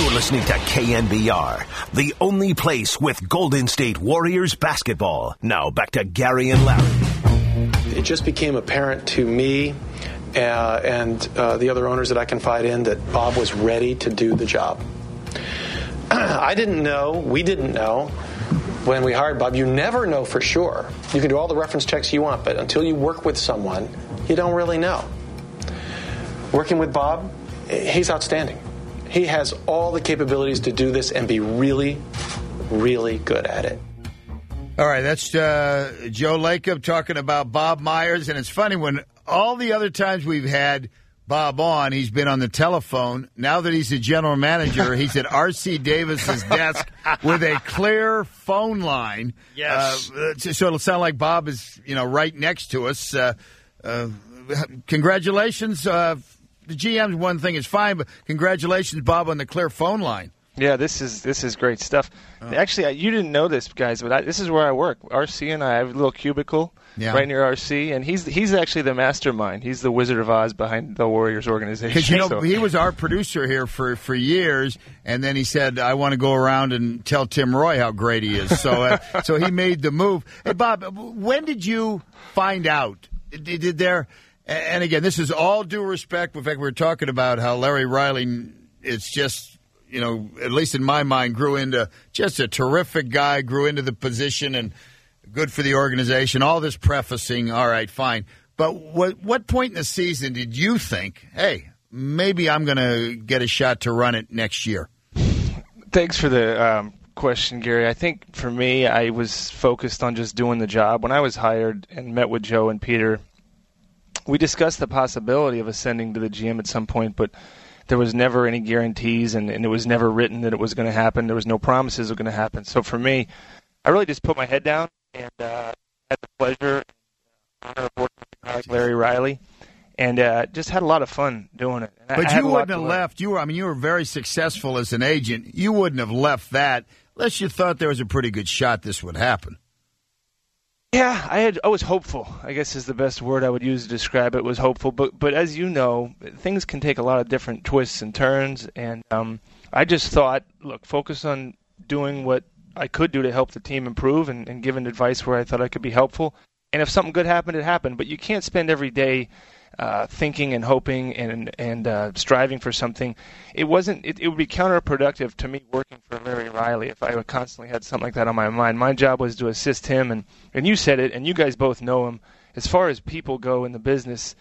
You're listening to KNBR, the only place with Golden State Warriors basketball. Now back to Gary and Larry. It just became apparent to me uh, and uh, the other owners that I confide in that Bob was ready to do the job. I didn't know, we didn't know when we hired Bob. You never know for sure. You can do all the reference checks you want, but until you work with someone, you don't really know. Working with Bob, he's outstanding. He has all the capabilities to do this and be really, really good at it. All right, that's uh, Joe Lacob talking about Bob Myers, and it's funny when all the other times we've had Bob on, he's been on the telephone. Now that he's the general manager, he's at R.C. Davis's desk with a clear phone line. Yes. Uh, so it'll sound like Bob is, you know, right next to us. Uh, uh, congratulations. The GM's one thing is fine, but congratulations, Bob, on the clear phone line. Yeah, this is this is great stuff. Oh. Actually, I- you didn't know this, guys, but I, this is where I work. RC and I have a little cubicle Yeah. right near RC, and he's he's actually the mastermind. He's the Wizard of Oz behind the Warriors organization. Because you know So- he was our producer here for, for years, and then he said, "I want to go around and tell Tim Roye how great he is." So uh, so he made the move. Hey Bob, when did you find out? Did, did there? And again, this is all due respect. In fact, we were talking about how Larry Riley. It's just you know, at least in my mind, grew into just a terrific guy. Grew into the position and good for the organization. All this prefacing, all right, fine. But what what point in the season did you think, hey, maybe I'm going to get a shot to run it next year? Thanks for the um, question, Gary. I think for me, I was focused on just doing the job. When I was hired and met with Joe and Peter, we discussed the possibility of ascending to the GM at some point, but there was never any guarantees, and, and it was never written that it was going to happen. There was no promises it was going to happen. So for me, I really just put my head down and uh, had the pleasure and honor of working with Larry Riley, and uh, just had a lot of fun doing it. And But you wouldn't have left. You were, I mean, you were very successful as an agent. You wouldn't have left that unless you thought there was a pretty good shot this would happen. Yeah, I had I was hopeful. I guess is the best word I would use to describe it. Was hopeful, but but as you know, things can take a lot of different twists and turns, and um, I just thought, look, focus on doing what I could do to help the team improve, and, and giving advice where I thought I could be helpful. And if something good happened, it happened. But you can't spend every day uh, thinking and hoping and and uh, striving for something. It wasn't. It, it would be counterproductive to me working for Larry Riley if I constantly had something like that on my mind. My job was to assist him, and and you said it, and you guys both know him. As far as people go in the business,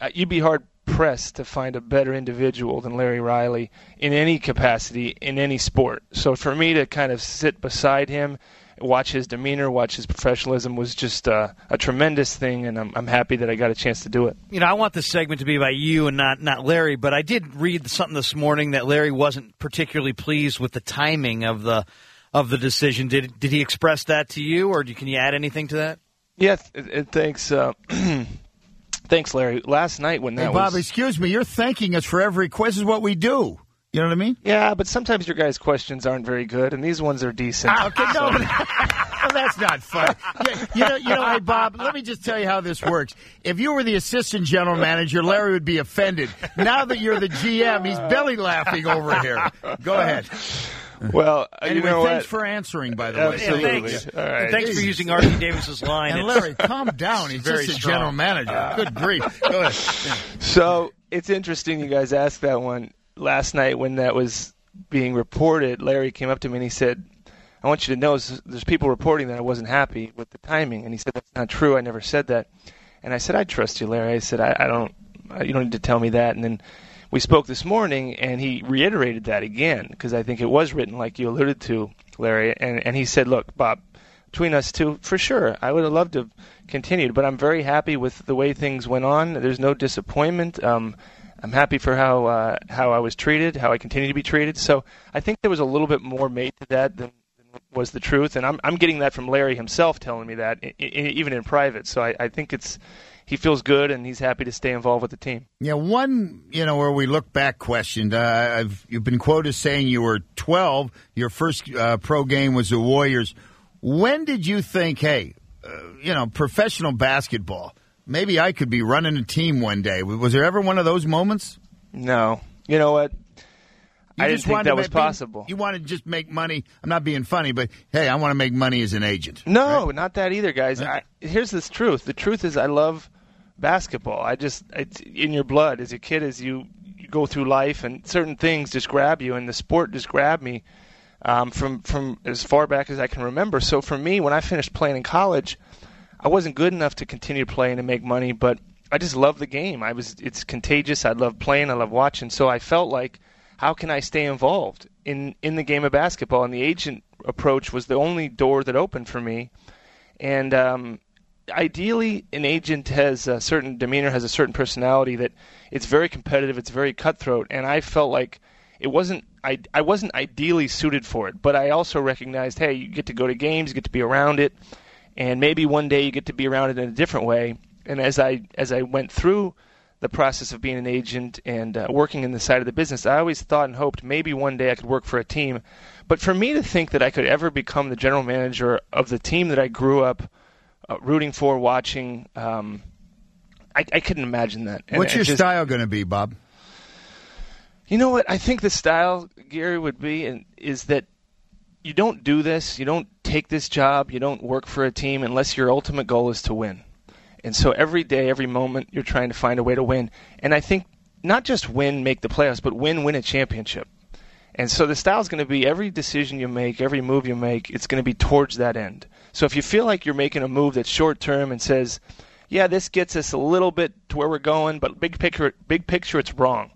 uh, you'd be hard pressed to find a better individual than Larry Riley in any capacity in any sport. So for me to kind of sit beside him watch his demeanor, watch his professionalism was just uh, a tremendous thing, and I'm, I'm happy that I got a chance to do it. You know, I want this segment to be about you and not not Larry, but I did read something this morning that Larry wasn't particularly pleased with the timing of the of the decision. Did did he express that to you, or do, can you add anything to that? Yeah, th- th- thanks. Uh, thanks, Larry. Last night when that Hey, Bob, was, excuse me. You're thanking us for every quiz. Is what we do. You know what I mean? yeah, but sometimes your guys' questions aren't very good, and these ones are decent. Okay, no, but, well, that's not funny. Yeah, you know, you know, hey Bob, let me just tell you how this works. If you were the assistant general manager, Larry would be offended. Now that you're the GM, he's belly laughing over here. Go ahead. Well, uh, Anyway, you know thanks what? for answering, by the way. Absolutely. thanks. All right. Thanks for using R.C. Davis's line. And Larry, calm down. He's very just a strong. general manager. Good grief. Go ahead. So it's interesting you guys asked that one last night when that was being reported. Larry came up to me and he said, "I want you to know there's people reporting that I wasn't happy with the timing." And he said, "That's not true. I never said that." And I said, "I trust you, Larry." I said, "I, I don't. You don't need to tell me that." And then we spoke this morning, and he reiterated that again because I think it was written like you alluded to, Larry. And and he said, "Look, Bob." Between us two, for sure, I would have loved to have continued, but I'm very happy with the way things went on. There's no disappointment. Um, I'm happy for how uh, how I was treated, how I continue to be treated. So I think there was a little bit more made to that than, than was the truth, and I'm I'm getting that from Larry himself telling me that, I- I- even in private. So I, I think it's he feels good and he's happy to stay involved with the team. Yeah, one, you know, where we look back question. Uh, I've, you've been quoted saying you were 12. Your first uh, pro game was the Warriors. When did you think, hey, uh, you know, professional basketball, maybe I could be running a team one day? Was there ever one of those moments? No, you know what? I didn't think that was possible. You want to just make money. I'm not being funny, but hey, I want to make money as an agent. No, right? not that either, guys. I, here's the truth. The truth is, I love basketball. I just it's in your blood as a kid as you, you go through life, and certain things just grab you, and the sport just grabbed me um, from from as far back as I can remember. So for me, when I finished playing in college, I wasn't good enough to continue playing and make money, but I just love the game. I was it's contagious. I love playing. I love watching. So I felt like, how can I stay involved in in the game of basketball? And the agent approach was the only door that opened for me. And um, ideally, an agent has a certain demeanor, has a certain personality that it's very competitive. It's very cutthroat. And I felt like it wasn't I, I wasn't ideally suited for it, but I also recognized, hey, you get to go to games, you get to be around it, and maybe one day you get to be around it in a different way and as I as I went through the process of being an agent and uh, working in the side of the business, I always thought and hoped maybe one day I could work for a team. But for me to think that I could ever become the general manager of the team that I grew up uh, rooting for, watching, um, I, I, couldn't imagine that. And What's your just, style going to be, Bob? You know what? I think the style, Gary, would be and is that you don't do this, you don't take this job, you don't work for a team unless your ultimate goal is to win. And so every day, every moment, you're trying to find a way to win. And I think not just win, make the playoffs, but win, win a championship. And so the style is going to be every decision you make, every move you make, it's going to be towards that end. So if you feel like you're making a move that's short term and says, yeah, this gets us a little bit to where we're going, but big picture, big picture, it's wrong.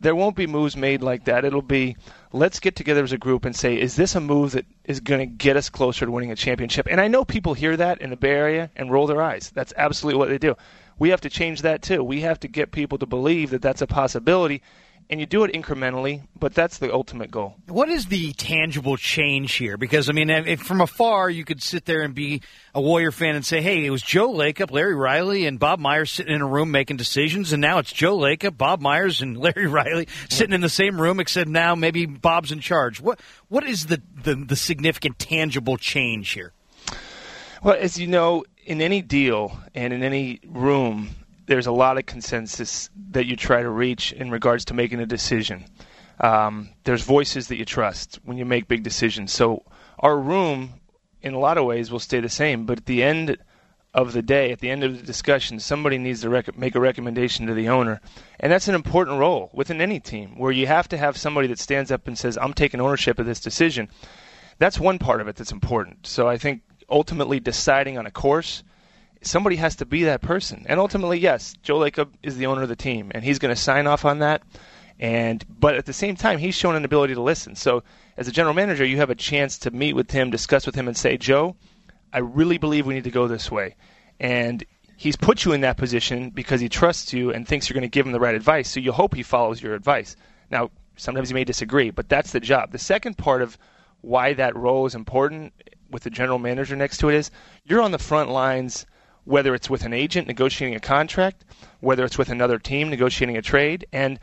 There won't be moves made like that. It'll be let's get together as a group and say, is this a move that is going to get us closer to winning a championship? And I know people hear that in the Bay Area and roll their eyes. That's absolutely what they do. We have to change that too. We have to get people to believe that that's a possibility and you do it incrementally, but that's the ultimate goal. What is the tangible change here? Because I mean, from afar you could sit there and be a Warrior fan and say, "Hey, it was Joe Lacob, Larry Riley, and Bob Myers sitting in a room making decisions, and now it's Joe Lacob, Bob Myers, and Larry Riley sitting in the same room, except now maybe Bob's in charge." What what is the the, the significant tangible change here? Well, as you know, in any deal and in any room, there's a lot of consensus that you try to reach in regards to making a decision. Um, there's voices that you trust when you make big decisions. So our room, in a lot of ways, will stay the same. But at the end of the day, at the end of the discussion, somebody needs to rec- make a recommendation to the owner, and that's an important role within any team where you have to have somebody that stands up and says, "I'm taking ownership of this decision." That's one part of it that's important. So I think ultimately deciding on a course somebody has to be that person. And ultimately, yes, Joe Lacob is the owner of the team, and he's going to sign off on that. And but at the same time, he's shown an ability to listen. So as a general manager, you have a chance to meet with him, discuss with him, and say, Joe, I really believe we need to go this way. And he's put you in that position because he trusts you and thinks you're going to give him the right advice. So you hope he follows your advice. Now, sometimes you may disagree, but that's the job. The second part of why that role is important with the general manager next to it is you're on the front lines whether it's with an agent negotiating a contract, whether it's with another team negotiating a trade, and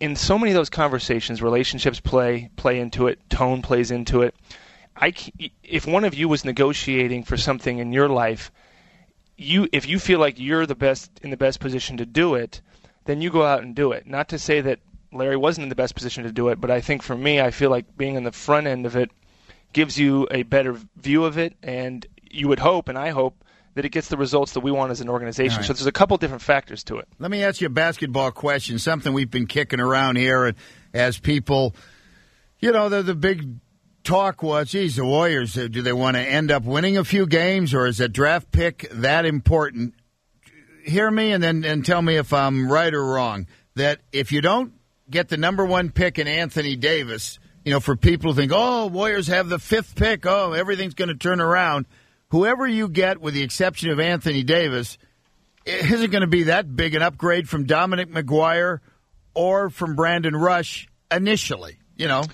in so many of those conversations, relationships play play into it, tone plays into it. I, if one of you was negotiating for something in your life, you if you feel like you're the best in the best position to do it, then you go out and do it. Not to say that Larry wasn't in the best position to do it, but I think for me, I feel like being on the front end of it gives you a better view of it, and you would hope, and I hope, that it gets the results that we want as an organization. Right. So there's a couple different factors to it. Let me ask you a basketball question, something we've been kicking around here and as people, you know, the, the big talk was, geez, the Warriors, uh, do they want to end up winning a few games or is a draft pick that important? Hear me and then and tell me if I'm right or wrong. That if you don't get the number one pick in Anthony Davis, you know, for people who think, oh, Warriors have the fifth pick, oh, everything's going to turn around – whoever you get, with the exception of Anthony Davis, isn't going to be that big an upgrade from Dominic McGuire or from Brandon Rush initially. You know.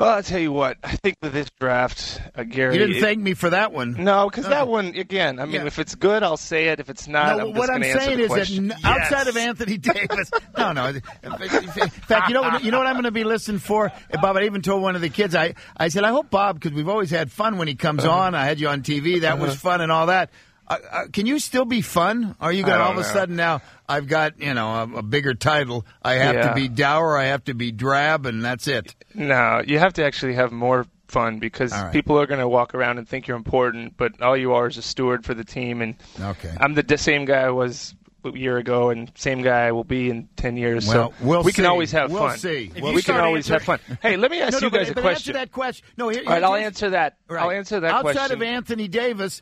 Well, I'll tell you what. I think with this draft, uh, Gary. You didn't it, thank me for that one. No, because that one again. I mean, yeah. if it's good, I'll say it. If it's not, no, I'm what I'm saying is question. that outside of Anthony Davis, no, no. In fact, you know, you know what I'm going to be listening for, Bob. I even told one of the kids. I, I said, I hope Bob, because we've always had fun when he comes uh-huh. on. I had you on TV. That uh-huh. was fun and all that. Uh, uh, can you still be fun? Are you to all of a sudden now? I've got you know a, a bigger title. I have Yeah. to be dour. I have to be drab, and that's it. No, you have to actually have more fun because right. people are going to walk around and think you're important, but all you are is a steward for the team. And Okay. I'm the same guy I was a year ago, and same guy I will be in ten years. Well, so we'll we can see. always have We'll fun. see. If Well, you we can always have fun. Hey, let me ask No, you no, guys but, a but question. Answer that question. No, here, All right, I'll answer that. Right. I'll answer that Outside question. of Anthony Davis,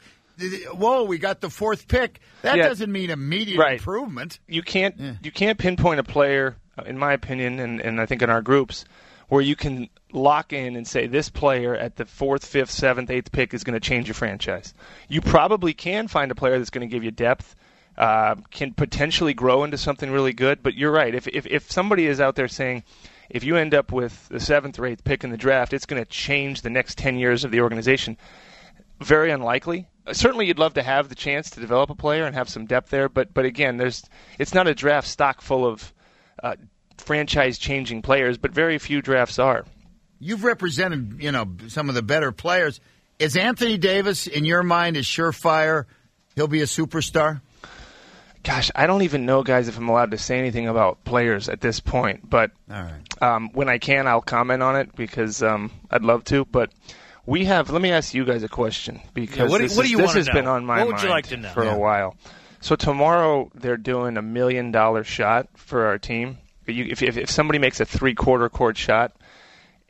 whoa, we got the fourth pick. That Yeah. doesn't mean immediate Right. improvement. you can't you can't pinpoint a player, uh, in my opinion, and, and I think in our groups, where you can lock in and say this player at the fourth, fifth, seventh, eighth pick is going to change your franchise. You probably can find a player that's going to give you depth, uh, can potentially grow into something really good. But you're right. If if if somebody is out there saying. If you end up with the seventh or eighth pick in the draft, it's going to change the next 10 years of the organization very unlikely. Certainly, you'd love to have the chance to develop a player and have some depth there, but but again, there's it's not a draft stock full of uh, franchise-changing players, but very few drafts are. You've represented, you know, some of the better players. Is Anthony Davis, in your mind, a surefire? He'll be a superstar. Gosh, I don't even know, guys, if I'm allowed to say anything about players at this point. But All right. um, when I can, I'll comment on it because um, I'd love to. But we have. Let me ask you guys a question because what do- this, what do is- you this wanna been know? on my What would you mind like to know? for Yeah. a while. So tomorrow they're doing a million dollar shot for our team. If, if if somebody makes a three quarter court shot,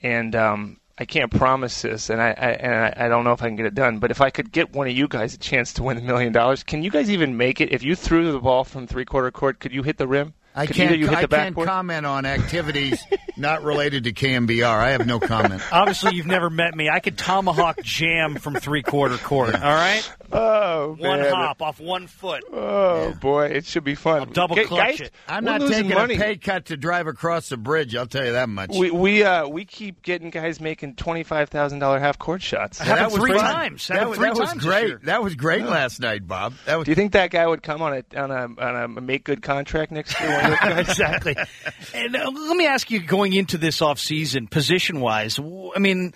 and um, I can't promise this, and I, I and I, I don't know if I can get it done. But if I could get one of you guys a chance to win a million dollars, can you guys even make it? If you threw the ball from three quarter court, could you hit the rim? I could can't. you hit I the can't comment on activities not related to KNBR. I have no comment. Obviously, you've never met me. I could tomahawk jam from three quarter court. All right, Oh, one man. hop off one foot. Oh boy, it should be fun. double Gu- clutch guys, it. I'm not taking money. a pay cut to drive across the bridge. I'll tell you that much. We we uh we keep getting guys making twenty five thousand dollar half court shots. happened that was three fun. times. That, Happened was- three that times this great. year. That was great last night, Bob. That was. Do you think that guy would come on a on a on a make good contract next year? Exactly. And uh, let me ask you, going into this offseason, position wise, I mean,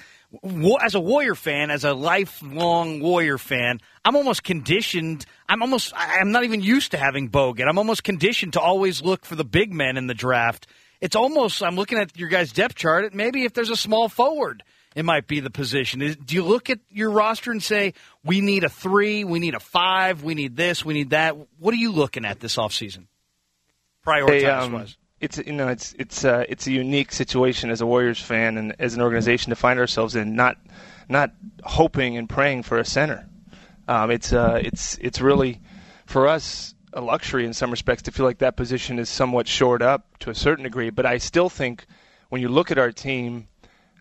as a Warrior fan, as a lifelong Warrior fan, I'm almost conditioned. I'm almost. I'm not even used to having Bogut. I'm almost conditioned to always look for the big men in the draft. It's almost. I'm looking at your guys' depth chart. Maybe if there's a small forward. It might be the position. Do you look at your roster and say, we need a three, we need a five, we need this, we need that? What are you looking at this offseason? Prioritize They, um, wise. it's you know it's it's uh, it's a unique situation as a Warriors fan and as an organization to find ourselves in. Not not hoping and praying for a center. Um, it's uh, it's it's really for us a luxury in some respects to feel like that position is somewhat shored up to a certain degree. But I still think when you look at our team,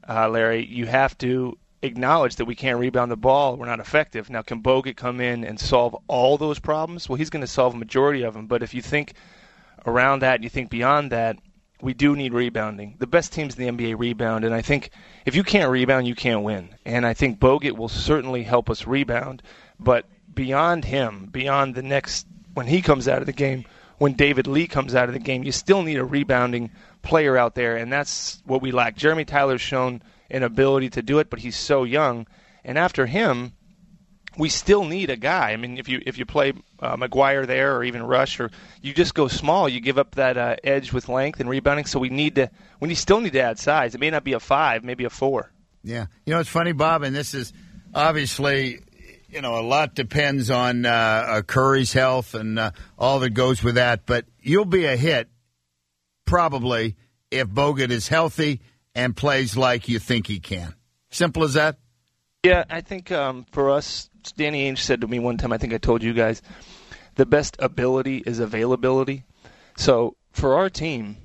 uh, Larry, you have to acknowledge that we can't rebound the ball. We're not effective. Now, can Bogut come in and solve all those problems? Well, he's going to solve a majority of them. But if you think around that and you think beyond that, we do need rebounding. The best teams in the NBA rebound, and I think if you can't rebound, you can't win. And I think Bogut will certainly help us rebound. But beyond him, beyond the next, when he comes out of the game, when David Lee comes out of the game, you still need a rebounding player out there, and that's what we lack. Jeremy Tyler's shown an ability to do it, but he's so young. And after him, we still need a guy. I mean, if you if you play uh, McGuire there or even Rush, or you just go small, you give up that uh, edge with length and rebounding. So we need to we need, still need to add size. It may not be a five, maybe a four. Yeah. You know, it's funny, Bob, and this is obviously, you know, a lot depends on uh, uh, Curry's health and uh, all that goes with that. But you'll be a hit, probably, if Bogut is healthy and plays like you think he can. Simple as that. Yeah, I think um, for us, Danny Ainge said to me one time. I think I told you guys, the best ability is availability. So for our team,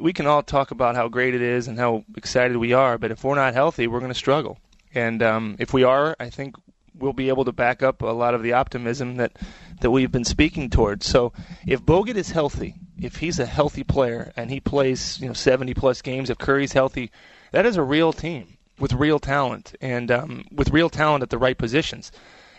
we can all talk about how great it is and how excited we are, but if we're not healthy, we're going to struggle. And um, if we are, I think we'll be able to back up a lot of the optimism that that we've been speaking towards. So if Bogut is healthy, if he's a healthy player and he plays, you know, 70 plus games, if Curry's healthy, that is a real team with real talent and um, with real talent at the right positions.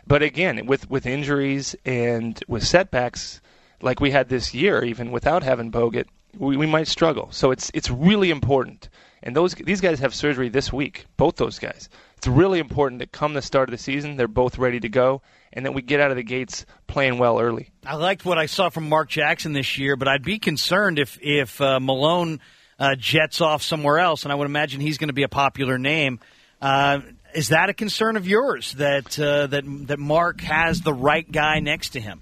But again, with with injuries and with setbacks like we had this year, even without having Bogut, we, we might struggle. So it's it's really important. And those these guys have surgery this week, both those guys. It's really important that come the start of the season, they're both ready to go, and that we get out of the gates playing well early. I liked what I saw from Mark Jackson this year, but I'd be concerned if if uh, Malone uh, jets off somewhere else, and I would imagine he's going to be a popular name. Uh, is that a concern of yours that uh, that that Mark has the right guy next to him?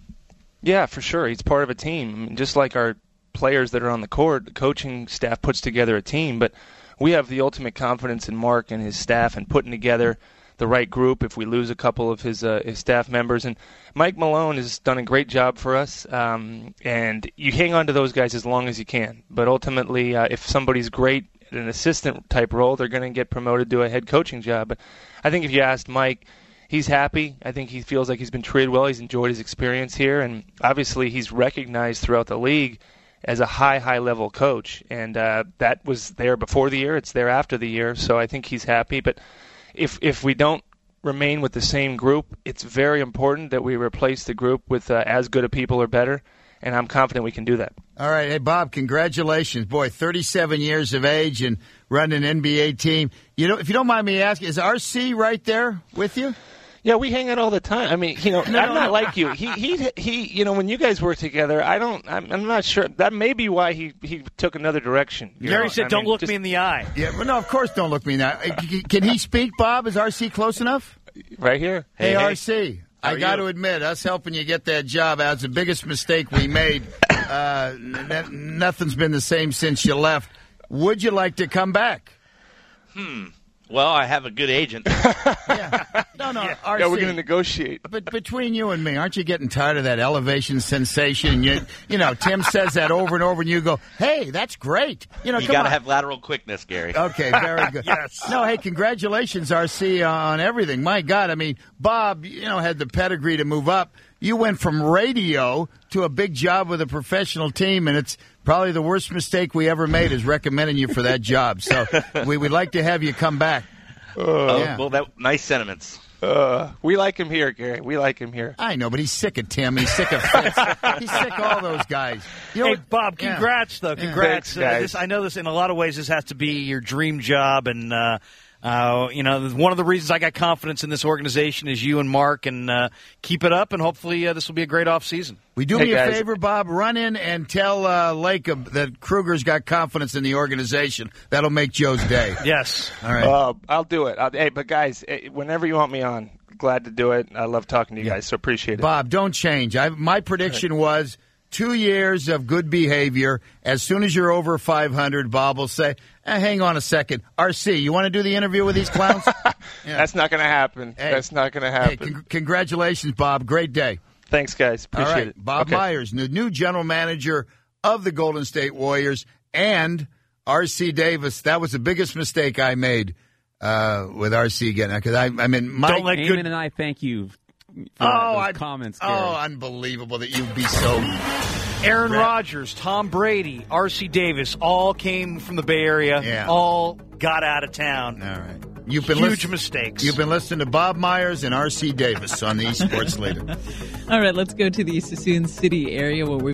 Yeah, for sure. He's part of a team, I mean, just like our players that are on the court. The coaching staff puts together a team, but we have the ultimate confidence in Mark and his staff and putting together the right group if we lose a couple of his uh, his staff members. And Mike Malone has done a great job for us. Um, and you hang on to those guys as long as you can. But ultimately, uh, if somebody's great at an assistant type role, they're going to get promoted to a head coaching job. But I think if you asked Mike. He's happy. I think he feels like he's been treated well. He's enjoyed his experience here, and obviously he's recognized throughout the league as a high, high level coach. And uh, that was there before the year. It's there after the year. So I think he's happy. But if if we don't remain with the same group, it's very important that we replace the group with uh, as good a people or better. And I'm confident we can do that. All right. Hey, Bob, congratulations. Boy, 37 years of age and running an NBA team. You know, if you don't mind me asking, is RC right there with you? Yeah, we hang out all the time. I mean, you know, no, I'm not no. like you. He, he, he. You know, when you guys work together, I don't. I'm, I'm not sure. That may be why he he took another direction. Gary know? said, I "Don't mean, look just, me in the eye." Yeah, well, no, of course, don't look me in the eye. Can he speak, Bob? Is RC close enough? Right here. Hey, hey RC. I got to admit, us helping you get that job, that's the biggest mistake we made. uh, n- nothing's been the same since you left. Would you like to come back? Hmm. Well, I have a good agent. yeah. No, no. Yeah, RC, yeah we're going to negotiate. But between you and me, aren't you getting tired of that elevation sensation? You, you know, Tim says that over and over, and you go, "Hey, that's great." You know, you got to have lateral quickness, Gary. Okay, very good. yes. No, hey, congratulations, RC, on everything. My God, I mean, Bob, you know, had the pedigree to move up. You went from radio to a big job with a professional team, and it's probably the worst mistake we ever made is recommending you for that job. So we would like to have you come back. Uh, yeah. Well, that nice sentiments. Uh, we like him here, Gary. We like him here. I know, but he's sick of Tim. He's sick of Fitz. he's sick of all those guys. You know hey, Bob, congrats yeah. though. Congrats. Thanks, uh, this, I know this in a lot of ways. This has to be your dream job, and uh, you know, one of the reasons I got confidence in this organization is you and Mark, and uh, keep it up, and hopefully uh, this will be a great off season. We do hey, me guys. a favor, Bob. Run in and tell uh, Lacob that Krueger's got confidence in the organization. That'll make Joe's day. yes. All right. Uh, I'll do it. I'll, hey, but guys, eh, whenever you want me on, glad to do it. I love talking to you yeah. guys, so appreciate it. Bob, don't change. I, my prediction was two years of good behavior. As soon as you're over 500, Bob will say, eh, "Hang on a second, RC, you want to do the interview with these clowns?" yeah. That's not going to happen. Hey, That's not going to happen. Hey, con- congratulations, Bob. Great day. Thanks, guys. Appreciate All right. it. Bob okay. Myers, the new general manager of the Golden State Warriors, and RC Davis. That was the biggest mistake I made uh, with RC again. Because I, I mean, Mike, Don't let Eamon good... and I thank you. For oh, those I, comments. Gary. Oh, unbelievable that you'd be so. Aaron Rodgers, Tom Brady, R.C. Davis, all came from the Bay Area. Yeah. All got out of town. All right. You've been huge mistakes. You've been listening to Bob Myers and R.C. Davis on the Sports Leader. All right, let's go to the Suisun City area where we